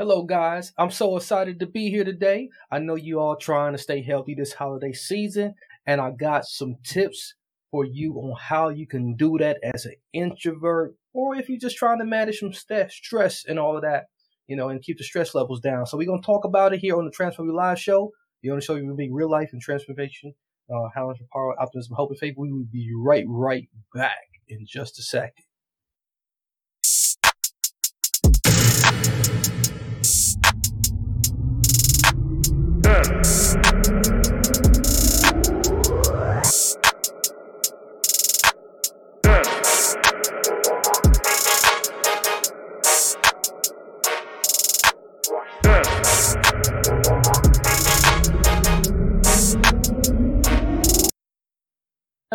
Hello, guys. I'm so excited to be here today. I know you all trying to stay healthy this holiday season, and I got some tips for you on how you can do that as an introvert, or if you're just trying to manage some st- stress and all of that, you know, and keep the stress levels down. So we're gonna talk about it here on the Transform Your Live show. We're gonna show you big real life and transformation, uh, how much power, optimism, hope, and faith. We will be right, right back in just a second.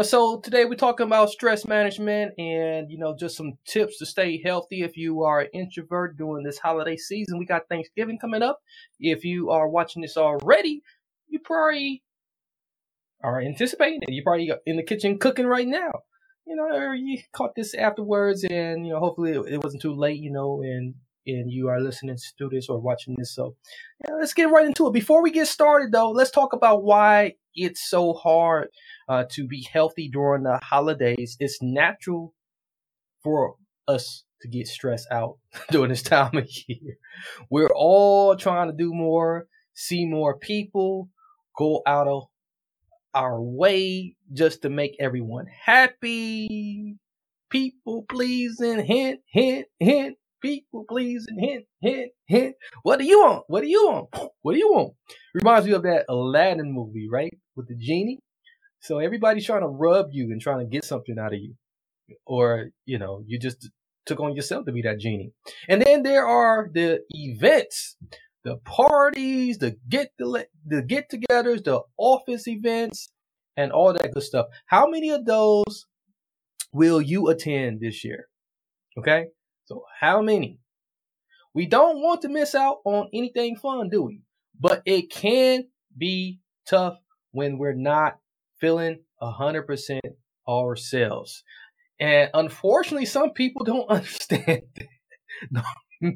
So today we're talking about stress management and you know just some tips to stay healthy if you are an introvert during this holiday season. We got Thanksgiving coming up. If you are watching this already, you probably are anticipating it. You're probably in the kitchen cooking right now. You know, or you caught this afterwards and you know hopefully it wasn't too late. You know, and and you are listening to this or watching this. So yeah, let's get right into it. Before we get started though, let's talk about why it's so hard uh, to be healthy during the holidays. It's natural for us to get stressed out during this time of year. We're all trying to do more, see more people, go out of our way just to make everyone happy. People pleasing, hint, hint, hint. People pleasing, hint, hint, hint. What do you want? What do you want? What do you want? Reminds me of that Aladdin movie, right? With the genie. So everybody's trying to rub you and trying to get something out of you. Or, you know, you just took on yourself to be that genie. And then there are the events, the parties, the get the, the get-togethers, the office events, and all that good stuff. How many of those will you attend this year? Okay? So how many? We don't want to miss out on anything fun, do we? But it can be tough when we're not feeling 100% ourselves. And unfortunately, some people don't understand that.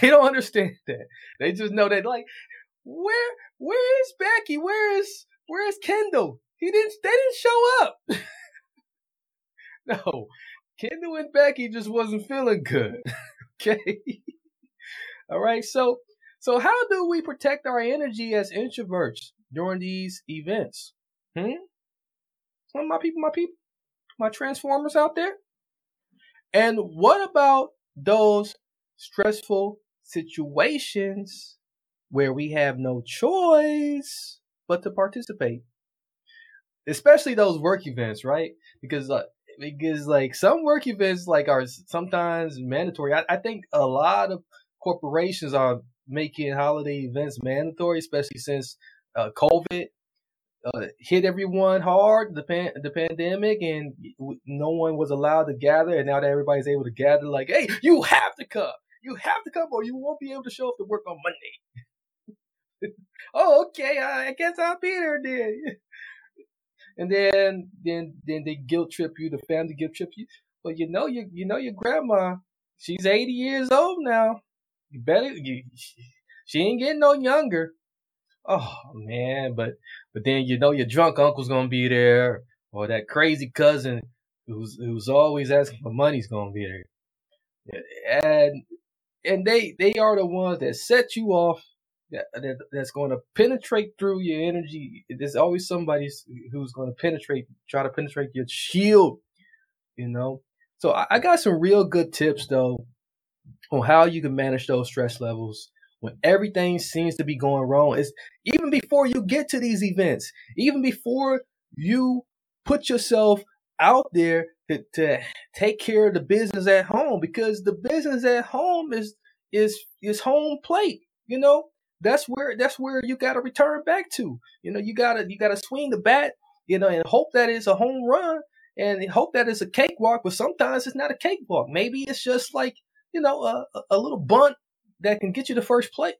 They don't understand that. They just know that, like, where, where is Becky? Where is, where is Kendall? He didn't, they didn't show up. no, Kendall and Becky just wasn't feeling good. okay. All right. So, so how do we protect our energy as introverts during these events? Hmm? Some of my people, my people, my transformers out there. And what about those stressful situations where we have no choice but to participate? Especially those work events, right? Because uh, because like some work events like are sometimes mandatory. I, I think a lot of corporations are making holiday events mandatory, especially since uh, COVID uh, hit everyone hard, the pan- the pandemic, and no one was allowed to gather. And now that everybody's able to gather, like, hey, you have to come, you have to come, or you won't be able to show up to work on Monday. oh, okay, I guess I'll be there then. and then then then they guilt trip you, the family guilt trip you. But you know you you know your grandma, she's eighty years old now. You better you, she ain't getting no younger. Oh man, but but then you know your drunk uncle's gonna be there, or that crazy cousin who's who's always asking for money's gonna be there, and and they they are the ones that set you off. That, that that's going to penetrate through your energy. There's always somebody who's going to penetrate, try to penetrate your shield. You know, so I, I got some real good tips though on how you can manage those stress levels when everything seems to be going wrong. It's even before you get to these events, even before you put yourself out there to, to take care of the business at home because the business at home is is is home plate you know that's where that's where you got to return back to you know you gotta you gotta swing the bat you know and hope that it's a home run and hope that it's a cakewalk but sometimes it's not a cakewalk maybe it's just like you know a, a little bunt that can get you to first play,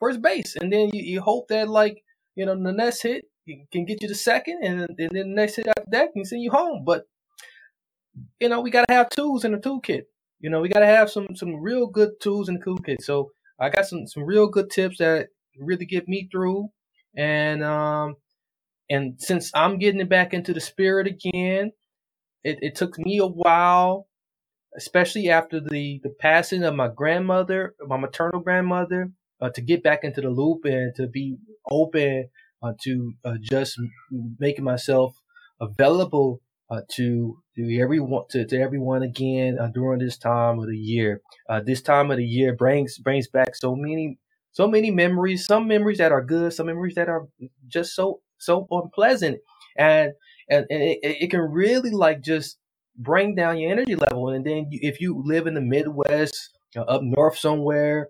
first base, and then you, you hope that like you know the next hit can get you to second, and, and then the next hit after that can send you home. But you know we got to have tools in the toolkit. You know we got to have some some real good tools in the toolkit. So I got some some real good tips that really get me through. And um, and since I'm getting it back into the spirit again, it, it took me a while, especially after the the passing of my grandmother, my maternal grandmother, uh, to get back into the loop and to be open uh, to uh, just making myself available uh, to to everyone to, to everyone again uh, during this time of the year. Uh, this time of the year brings brings back so many so many memories. Some memories that are good, some memories that are just so so unpleasant, and and, and it, it can really like just bring down your energy level. And then if you live in the Midwest, uh, up north somewhere,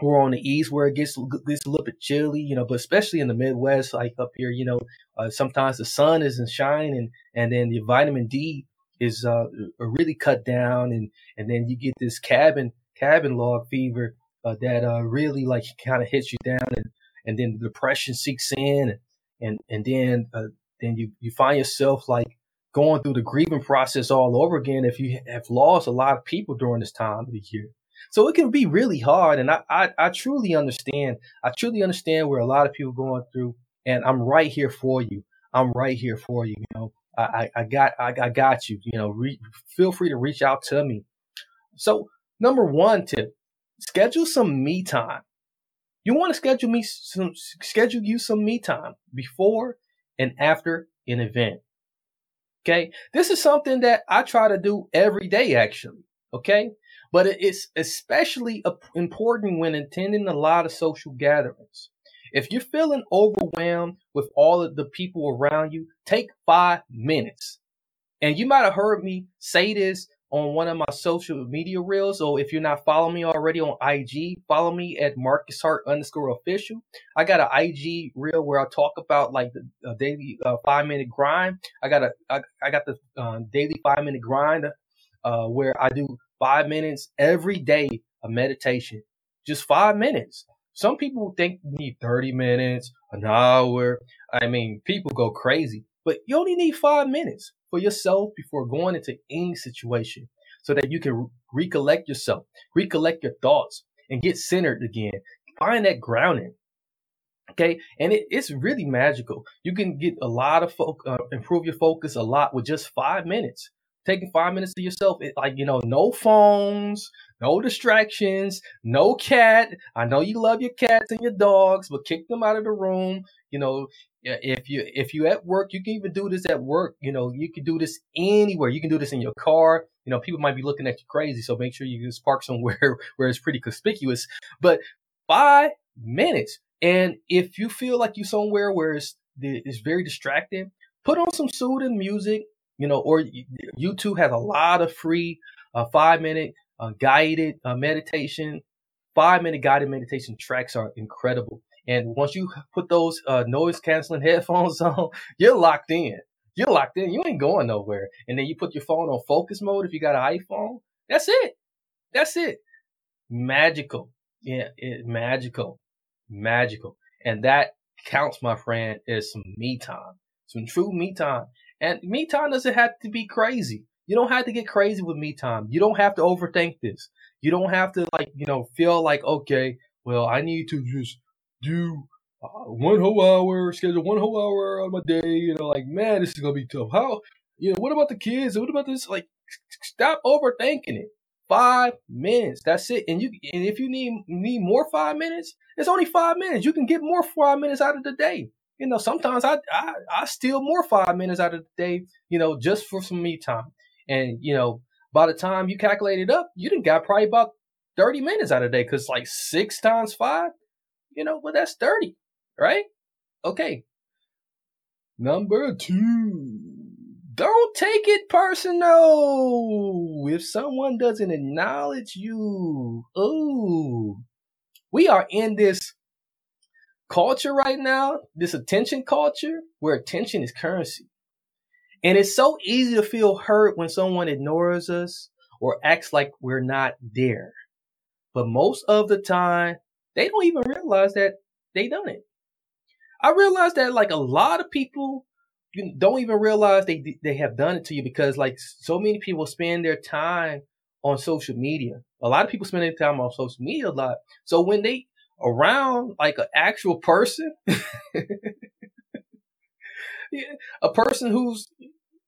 or on the east where it gets gets a little bit chilly, you know, but especially in the Midwest, like up here, you know, uh, sometimes the sun isn't shining, and then the vitamin D is uh, really cut down, and and then you get this cabin cabin log fever uh, that uh, really like kind of hits you down, and and then the depression seeks in, and and then uh, then you you find yourself like going through the grieving process all over again if you have lost a lot of people during this time of the year. So it can be really hard. And I, I, I truly understand. I truly understand where a lot of people going through. And I'm right here for you. I'm right here for you. You know, I, I, got, I, I got you. You know, re, feel free to reach out to me. So number one tip, schedule some me time. You want to schedule me some, schedule you some me time before and after an event. Okay. This is something that I try to do every day, actually. Okay. But it's especially important when attending a lot of social gatherings. If you're feeling overwhelmed with all of the people around you, take five minutes. And you might have heard me say this on one of my social media reels. So if you're not following me already on IG, follow me at Marcus Hart underscore official. I got an IG reel where I talk about like the uh, daily uh, five minute grind. I got a I, I got the uh, daily five minute grind uh, where I do five minutes every day of meditation. Just five minutes. Some people think you need 30 minutes, an hour. I mean, people go crazy, but you only need five minutes for yourself before going into any situation so that you can recollect yourself, recollect your thoughts, and get centered again. Find that grounding. Okay, and it, it's really magical. You can get a lot of fo- uh, improve your focus a lot with just five minutes taking five minutes to yourself. It, like, you know, no phones, no distractions, no cat. I know you love your cats and your dogs, but kick them out of the room. You know, if you if you at work, you can even do this at work. You know, you can do this anywhere. You can do this in your car. You know, people might be looking at you crazy, so make sure you just park somewhere where it's pretty conspicuous. But five minutes, and if you feel like you're somewhere where it's it's very distracting, put on some soothing music you know, or YouTube has a lot of free uh, five minute uh, guided uh, meditation. Five minute guided meditation tracks are incredible. And once you put those uh, noise canceling headphones on, you're locked in. You're locked in. You ain't going nowhere. And then you put your phone on focus mode if you got an iPhone. That's it. That's it. Magical. Yeah, it, magical. Magical. And that counts, my friend, as some me time. Some true me time. And me time doesn't have to be crazy. You don't have to get crazy with me time. You don't have to overthink this. You don't have to like, you know, feel like, okay, well, I need to just do uh, one whole hour, schedule one whole hour on my day. You know, like, man, this is going to be tough. How, you know, what about the kids? What about this? Like, stop overthinking it. Five minutes. That's it. And you, and if you need, need more five minutes, it's only five minutes. You can get more five minutes out of the day you know, sometimes I, I, I steal more five minutes out of the day, you know, just for some me time. And, you know, by the time you calculate it up, you didn't got probably about 30 minutes out of the day because like six times five, you know, well, that's 30, right? Okay. Number two, don't take it personal if someone doesn't acknowledge you. Oh, we are in this culture right now, this attention culture, where attention is currency. And it's so easy to feel hurt when someone ignores us or acts like we're not there. But most of the time, they don't even realize that they done it. I realize that like a lot of people don't even realize they they have done it to you because like so many people spend their time on social media. A lot of people spend their time on social media a lot. So when they around like an actual person, a person who's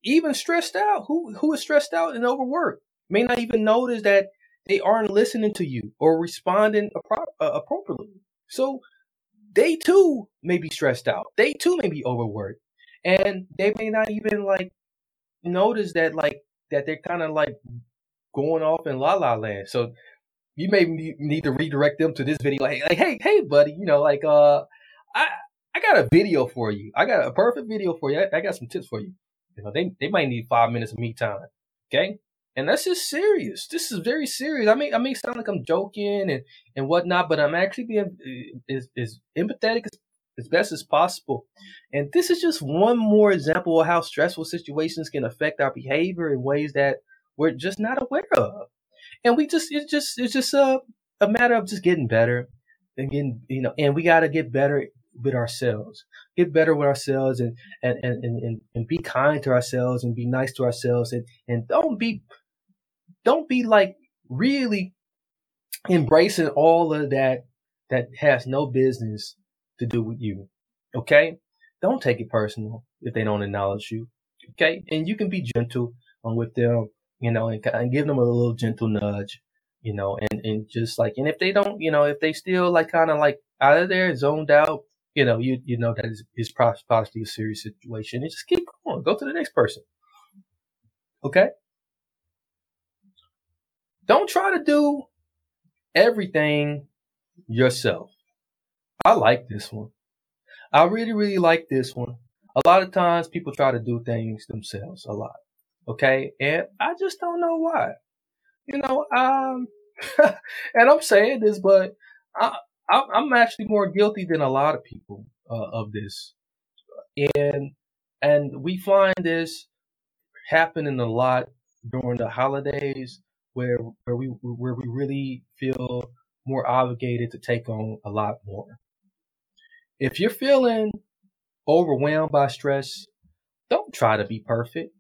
even stressed out, who who is stressed out and overworked, may not even notice that they aren't listening to you or responding appro- uh, appropriately. So they too may be stressed out. They too may be overworked, and they may not even like notice that like that they're kind of like going off in la la land. So you may need to redirect them to this video. Like, like, hey, hey, buddy, you know, like, uh, I I got a video for you. I got a perfect video for you. I, I got some tips for you. You know, they they might need five minutes of me time. Okay. And that's just serious. This is very serious. I may I may sound like I'm joking and, and whatnot, but I'm actually being uh, as, as empathetic as, as best as possible. And this is just one more example of how stressful situations can affect our behavior in ways that we're just not aware of. And we just it's just it's just a a matter of just getting better and getting you know, and we gotta get better with ourselves. Get better with ourselves and and, and, and, and be kind to ourselves and be nice to ourselves and, and don't be don't be like really embracing all of that that has no business to do with you. Okay? Don't take it personal if they don't acknowledge you. Okay? And you can be gentle um, with them, you know, and, and give them a little gentle nudge, you know, and, and just like, and if they don't, you know, if they still like kind of like out of there, zoned out, you know, you, you know, that is, is possibly a serious situation and just keep going. Go to the next person. Okay? Don't try to do everything yourself. I like this one. I really, really like this one. A lot of times people try to do things themselves a lot. Okay. And I just don't know why. You know, um, and I'm saying this, but I, I'm actually more guilty than a lot of people uh, of this. And, and we find this happening a lot during the holidays where where we where we really feel more obligated to take on a lot more. If you're feeling overwhelmed by stress, don't try to be perfect.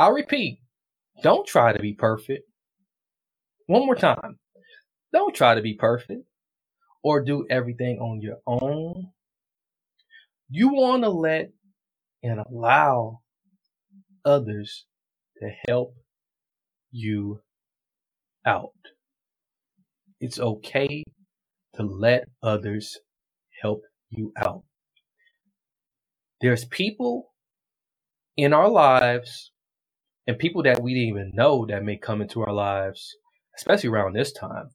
I'll repeat, don't try to be perfect. One more time. Don't try to be perfect or do everything on your own. You want to let and allow others to help you out. It's okay to let others help you out. There's people in our lives and people that we didn't even know that may come into our lives, especially around this time.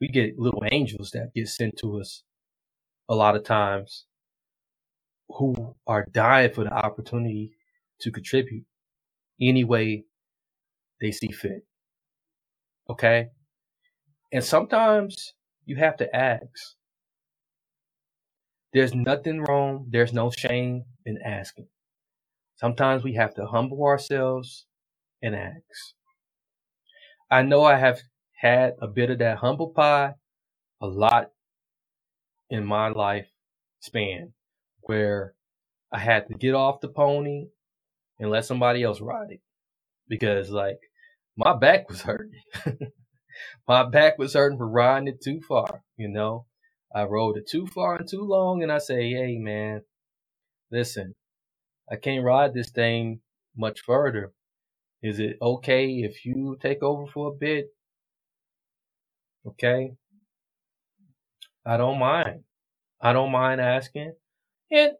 We get little angels that get sent to us a lot of times who are dying for the opportunity to contribute any way they see fit. Okay? And sometimes you have to ask. There's nothing wrong, there's no shame in asking. Sometimes we have to humble ourselves and ask. I know I have had a bit of that humble pie a lot in my life span where I had to get off the pony and let somebody else ride it because like my back was hurting. my back was hurting for riding it too far, you know. I rode it too far and too long and I say, hey man, listen, I can't ride this thing much further. Is it okay if you take over for a bit? Okay. I don't mind. I don't mind asking. And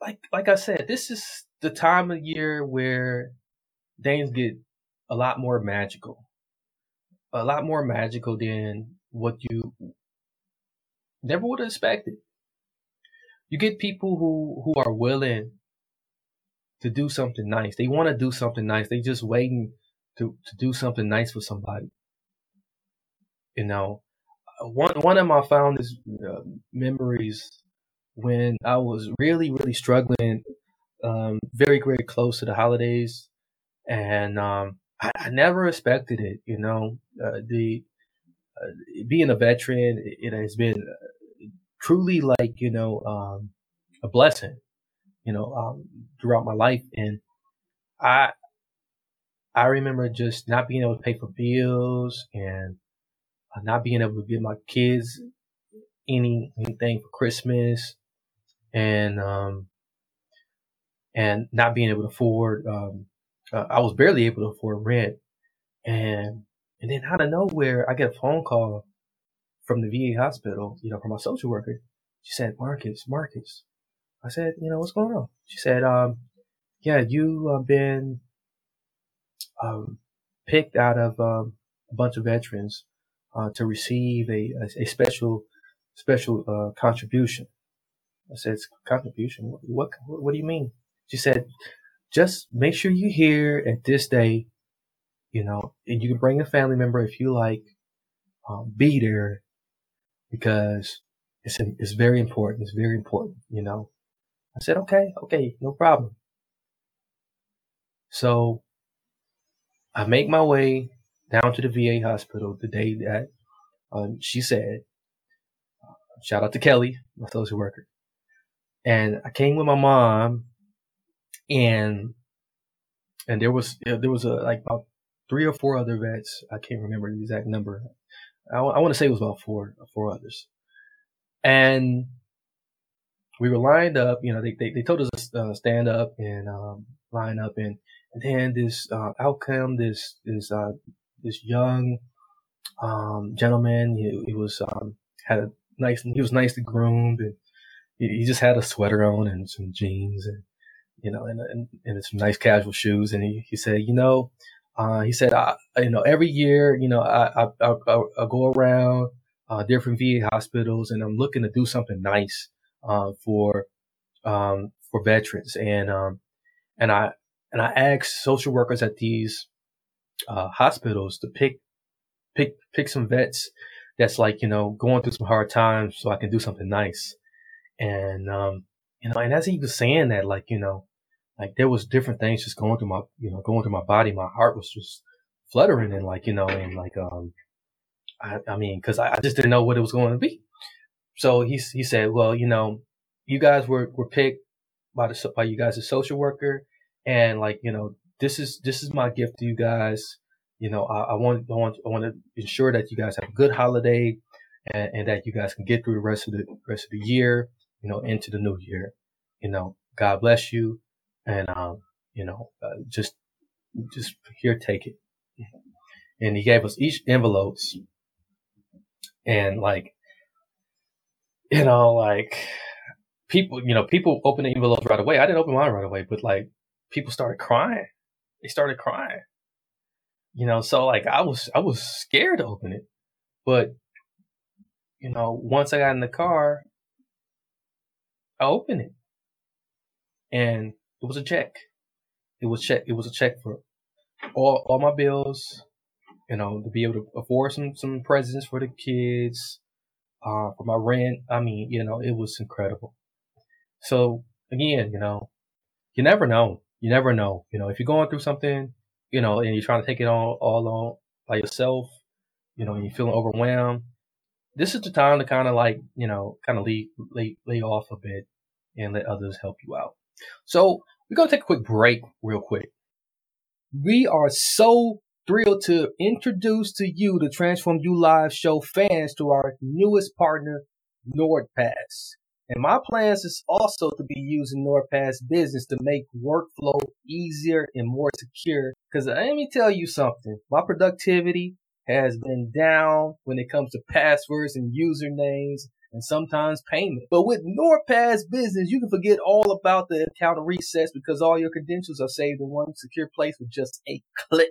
like like I said, this is the time of year where things get a lot more magical. A lot more magical than what you never would have expected. You get people who, who are willing to do something nice. They want to do something nice. They just waiting to, to do something nice for somebody. You know, one, one of my fondest uh, memories when I was really, really struggling, um, very, very close to the holidays and um, I, I, never expected it. You know, uh, the uh, being a veteran, it, it has been uh, truly like you know um, a blessing. You know, um, throughout my life, and I I remember just not being able to pay for bills and uh, not being able to give my kids any anything for Christmas, and um, and not being able to afford. Um, uh, I was barely able to afford rent, and and then out of nowhere, I get a phone call from the VA hospital, you know, from my social worker. She said, Marcus, Marcus. I said, you know, what's going on? She said, um, yeah, you have been um, picked out of um, a bunch of veterans uh, to receive a, a, a special special uh, contribution. I said, contribution? What, what, what do you mean? She said, just make sure you're here at this day, you know, and you can bring a family member if you like. Um, be there because it's it's very important. It's very important, you know. I said, okay, okay, no problem. So I make my way down to the VA hospital the day that um, she said, shout out to Kelly, my social worker. And I came with my mom and, and there was, there was a, like about three or four other vets. I can't remember the exact number. I, I want to say it was about four, four others. And we were lined up, you know, they, they, they told us to uh, stand up and, um, line up and, and then this, uh, outcome, this, this, uh, this young, um, gentleman, he, he was, um, had a nice, he was nicely groomed and he, he just had a sweater on and some jeans and, you know, and, and, and some nice casual shoes. And he, he said, you know, uh, he said, I, you know, every year, you know, I, I, I, I go around, uh, different VA hospitals and I'm looking to do something nice, uh, for, um, for veterans. And, um, and I, and I asked social workers at these, uh, hospitals to pick, pick, pick some vets that's like, you know, going through some hard times so I can do something nice. And, um, you know, and as he was saying that, like, you know, like there was different things just going through my, you know, going through my body. My heart was just fluttering and like, you know, and like, um, I, I mean, cause I, I just didn't know what it was going to be. So he, he said, well, you know, you guys were, were picked by the, by you guys, a social worker. And like, you know, this is, this is my gift to you guys. You know, I, I want, I want, I want to ensure that you guys have a good holiday and, and that you guys can get through the rest of the rest of the year, you know, into the new year. You know, God bless you and um, you know, uh, just just here, take it. And he gave us each envelopes, and like, you know, like people, you know, people open the envelopes right away. I didn't open mine right away, but like people started crying. They started crying. You know, so like I was I was scared to open it, but you know, once I got in the car, I opened it, and it was a check. It was check. It was a check for all all my bills. You know, to be able to afford some some presents for the kids, uh, for my rent. I mean, you know, it was incredible. So again, you know, you never know. You never know. You know, if you're going through something, you know, and you're trying to take it all all on by yourself, you know, and you're feeling overwhelmed, this is the time to kind of like, you know, kind of lay, lay, lay off a bit and let others help you out. So we're going to take a quick break real quick. We are so thrilled to introduce to you the Transform You Live show fans to our newest partner, NordPass. And my plans is also to be using NordPass business to make workflow easier and more secure. Cause uh, let me tell you something, my productivity has been down when it comes to passwords and usernames and sometimes payment. But with NordPass Business, you can forget all about the account resets because all your credentials are saved in one secure place with just a click.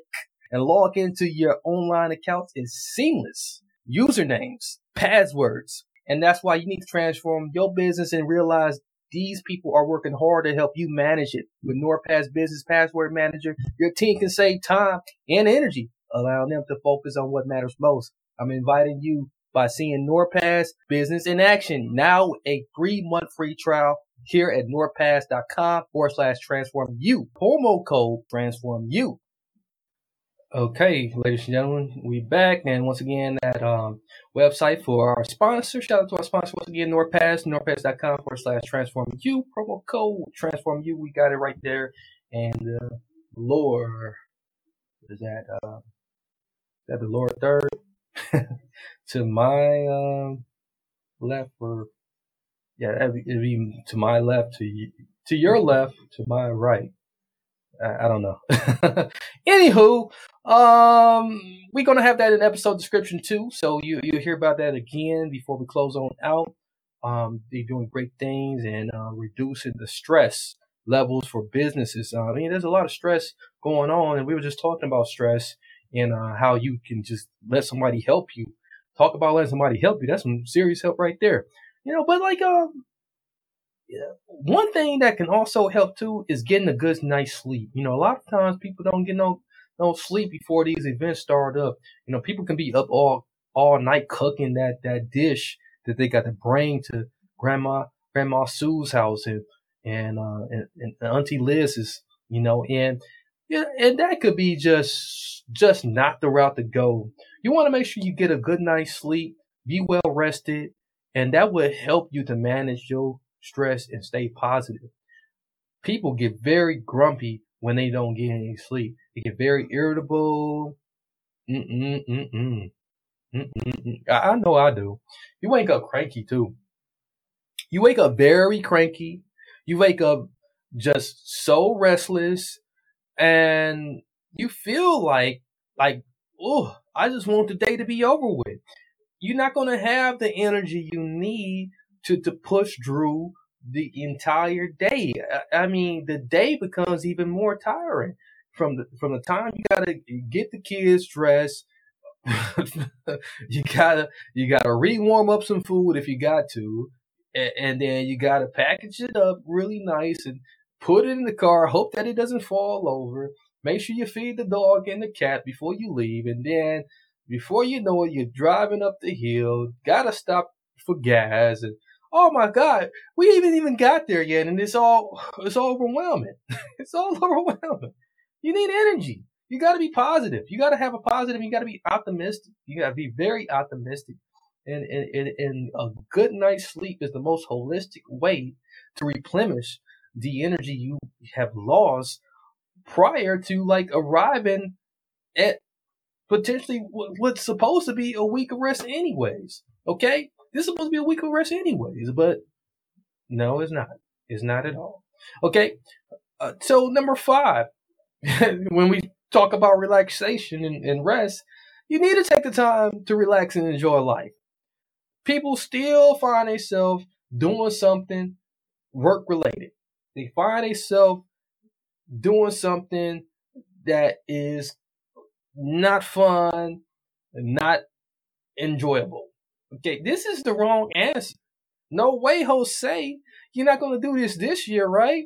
And log into your online accounts is seamless. Usernames, passwords. And that's why you need to transform your business and realize these people are working hard to help you manage it. With NordPass Business Password Manager, your team can save time and energy, allowing them to focus on what matters most. I'm inviting you by seeing NordPass business in action. Now a three month free trial here at nordpass.com forward slash transform you. Promo code transform you. Okay, ladies and gentlemen, we back and once again that um, website for our sponsor. Shout out to our sponsor once again, NordPass, nordpass.com forward slash transform you. Promo code transform you. We got it right there. And uh, lore is that uh, is that the lower third to my um, left or yeah, it'd be, it'd be to my left to to your left to my right. I, I don't know. Anywho, um, we're gonna have that in episode description too, so you you hear about that again before we close on out. Um, they're doing great things and uh, reducing the stress levels for businesses. Uh, I mean, there's a lot of stress going on, and we were just talking about stress and uh, how you can just let somebody help you. Talk about letting somebody help you. That's some serious help right there. You know, but like, um, one thing that can also help too is getting a good night's sleep. You know, a lot of times people don't get no no sleep before these events start up. You know, people can be up all all night cooking that that dish that they got to bring to grandma grandma Sue's house and and uh and, and Auntie Liz's, you know, and yeah, and that could be just just not the route to go. You want to make sure you get a good night's sleep, be well rested, and that would help you to manage your stress and stay positive. People get very grumpy when they don't get any sleep. They get very irritable. Mm-mm-mm-mm. Mm-mm-mm. I, I know I do. You wake up cranky too. You wake up very cranky. You wake up just so restless and you feel like, like, oh, I just want the day to be over with. You're not going to have the energy you need to, to push through the entire day. I, I mean, the day becomes even more tiring from the, from the time you got to get the kids dressed, you gotta you gotta re-warm up some food if you got to, and, and, then you gotta package it up really nice and put it in the car. Hope that it doesn't fall over. Make sure you feed the dog and the cat before you leave, and then before you know it, you're driving up the hill. Gotta stop for gas, and oh my god, we haven't even got there yet, and it's all it's all overwhelming. it's all overwhelming. You need energy you got to be positive. You got to have a positive. You got to be optimistic. You got to be very optimistic. And, and, and a good night's sleep is the most holistic way to replenish the energy you have lost prior to like arriving at potentially what's supposed to be a week of rest anyways. Okay? This is supposed to be a week of rest anyways, but no, it's not. It's not at all. Okay? Uh, so number five, when we talk about relaxation and, and rest, you need to take the time to relax and enjoy life. People still find themselves doing something work related. They find themselves doing something that is not fun, not enjoyable. Okay, this is the wrong answer. No way, Jose. You're not going to do this this year, right?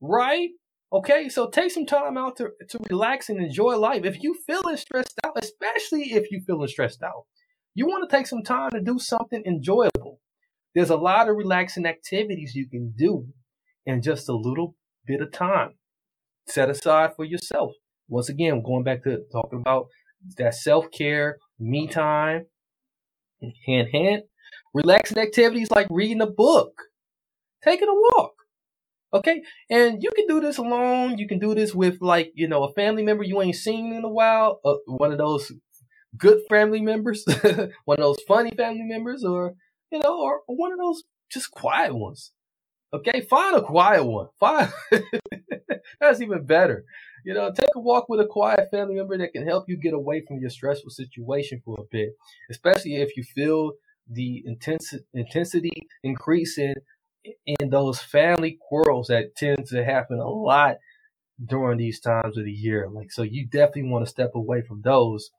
Right? Okay, so take some time out to, to relax and enjoy life. If you're feeling stressed out, especially if you're feeling stressed out, you want to take some time to do something enjoyable. There's a lot of relaxing activities you can do in just a little bit of time. Set aside for yourself. Once again, going back to talking about that self care, me time, hand hand, relaxing activities like reading a book, taking a walk Okay. And you can do this alone. You can do this with like, you know, a family member you ain't seen in a while, uh, one of those good family members, one of those funny family members, or, you know, or one of those just quiet ones. Okay. Find a quiet one. Find, that's even better. You know, take a walk with a quiet family member that can help you get away from your stressful situation for a bit, especially if you feel the intensity intensity increasing in those family quarrels that tend to happen a lot during these times of the year. Like, so you definitely want to step away from those.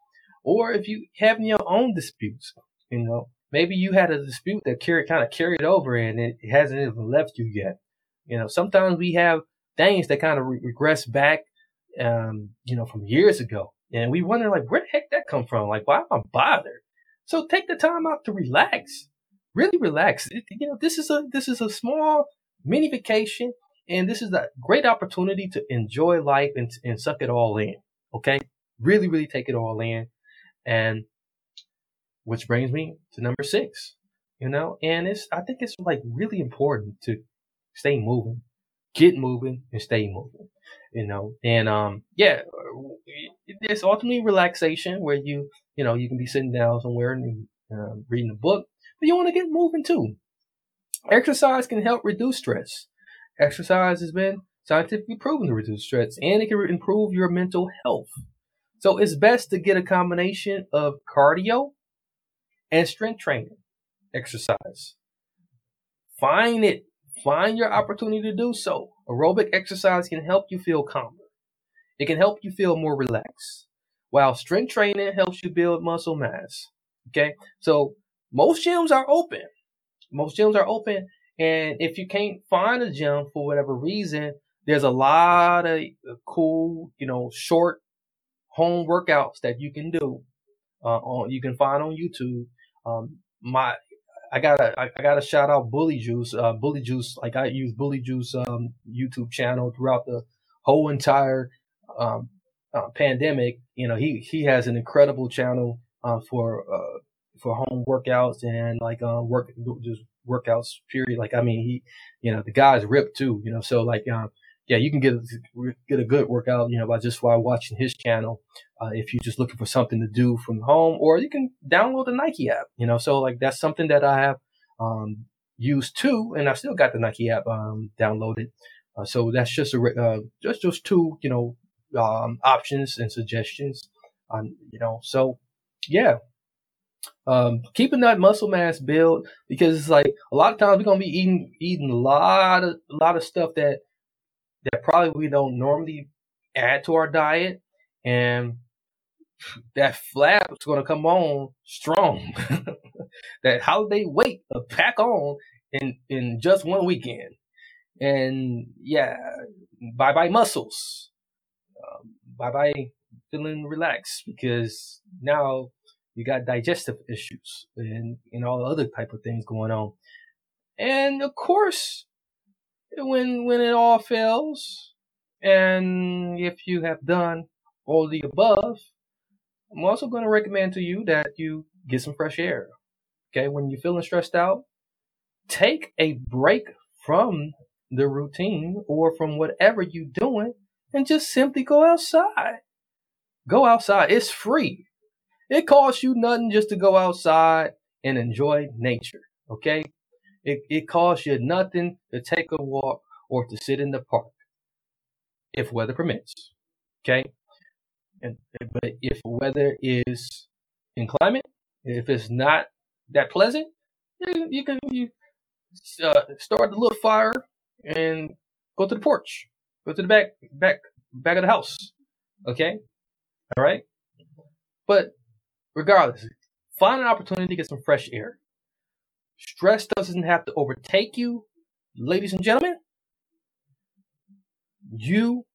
Or if you having your own disputes, you know, maybe you had a dispute that carried kind of carried over and it hasn't even left you yet. You know, sometimes we have things that kind of re- regress back, um, you know, from years ago, and we wonder like, where the heck that come from? Like, why am I bothered? So take the time out to relax really relax. It, you know, this is a this is a small mini vacation, and this is a great opportunity to enjoy life and and suck it all in. Okay, really, really take it all in, and which brings me to number six. You know, and it's I think it's like really important to stay moving, get moving and stay moving. You know, and um, yeah, it's ultimately relaxation where you, you know, you can be sitting down somewhere and uh, reading a book, but you want to get moving too. Exercise can help reduce stress. Exercise has been scientifically proven to reduce stress and it can improve your mental health. So it's best to get a combination of cardio and strength training exercise. Find it. Find your opportunity to do so. Aerobic exercise can help you feel calmer. It can help you feel more relaxed. While strength training helps you build muscle mass. Okay. So most gyms are open. Most gyms are open. And if you can't find a gym for whatever reason, there's a lot of cool, you know, short home workouts that you can do. Uh, on you can find on YouTube. Um, my I gotta I, gotta shout out Bully Juice. Uh, Bully Juice, like I use Bully Juice um, YouTube channel throughout the whole entire um, uh, pandemic. You know, he he has an incredible channel uh, for uh, for home workouts and like uh, work just workouts. Period. Like I mean, he you know the guy's ripped too. You know, so like um, yeah, you can get get a good workout, you know, by just by watching his channel. Uh, if you're just looking for something to do from home, or you can download the Nike app, you know. So like that's something that I have um, used too, and I still got the Nike app um, downloaded. Uh, so that's just a uh, just just two, you know, um, options and suggestions. Um, you know, so yeah, um, keeping that muscle mass build because it's like a lot of times we're gonna be eating eating a lot of a lot of stuff that that probably we don't normally add to our diet, and that flap's to come on strong. that holiday weight to pack on in in just one weekend, and yeah, bye bye muscles, uh, bye bye feeling relaxed because now you got digestive issues and and all other type of things going on, and of course when when it all fails, and if you have done all the above, I'm also going to recommend to you that you get some fresh air. Okay, when you're feeling stressed out, take a break from the routine or from whatever you're doing and just simply go outside. Go outside. It's free. It costs you nothing just to go outside and enjoy nature. Okay? It, it costs you nothing to take a walk or to sit in the park if weather permits. Okay? And, but if weather is in climate, if it's not that pleasant, you can you uh, start a little fire and go to the porch, go to the back back back of the house. Okay, all right. But regardless, find an opportunity to get some fresh air. Stress doesn't have to overtake you, ladies and gentlemen. You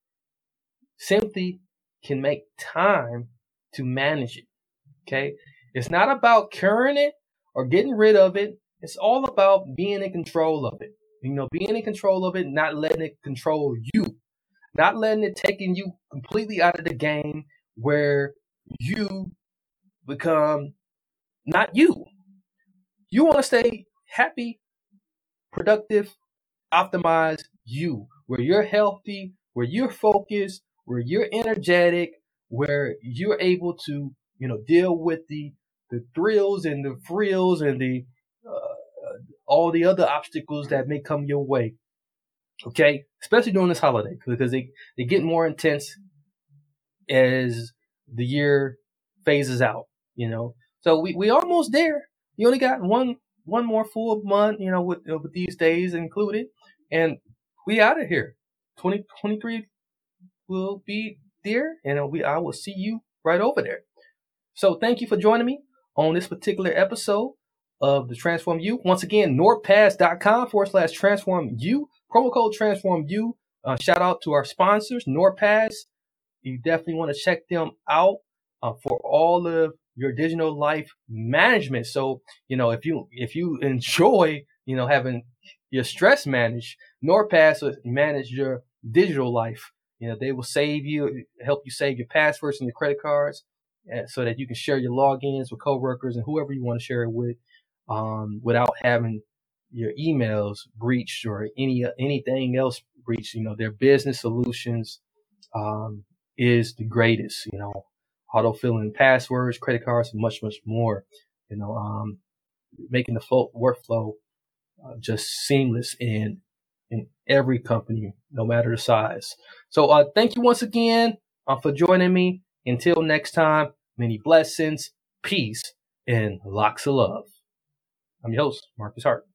simply can make time to manage it. Okay? It's not about curing it or getting rid of it. It's all about being in control of it. You know, being in control of it, not letting it control you. Not letting it taking you completely out of the game where you become not you. You want to stay happy, productive, optimized you, where you're healthy, where you're focused, where you're energetic, where you're able to, you know, deal with the the thrills and the frills and the uh, all the other obstacles that may come your way. Okay, especially during this holiday because they they get more intense as the year phases out. You know, so we we almost there. You only got one one more full month, you know, with with these days included, and we out of here. 2023 will be there, and uh, we I will see you right over there. So thank you for joining me on this particular episode of the Transform You. Once again, NordPass.com forward slash Transform You. Promo code Transform You. Uh, shout out to our sponsors, NordPass. You definitely want to check them out uh, for all of your digital life management. So, you know, if you if you enjoy, you know, having your stress managed, NordPass will manage your digital life. You know, they will save you, help you save your passwords and your credit cards, uh, so that you can share your logins with coworkers and whoever you want to share it with, um, without having your emails breached or any anything else breached. You know, their business solutions um, is the greatest. You know, auto filling passwords, credit cards, and much, much more. You know, um, making the flow, workflow uh, just seamless in in every company, no matter the size. So, uh, thank you once again uh, for joining me. Until next time, many blessings, peace, and lots of love. I'm your host, Marcus Hart.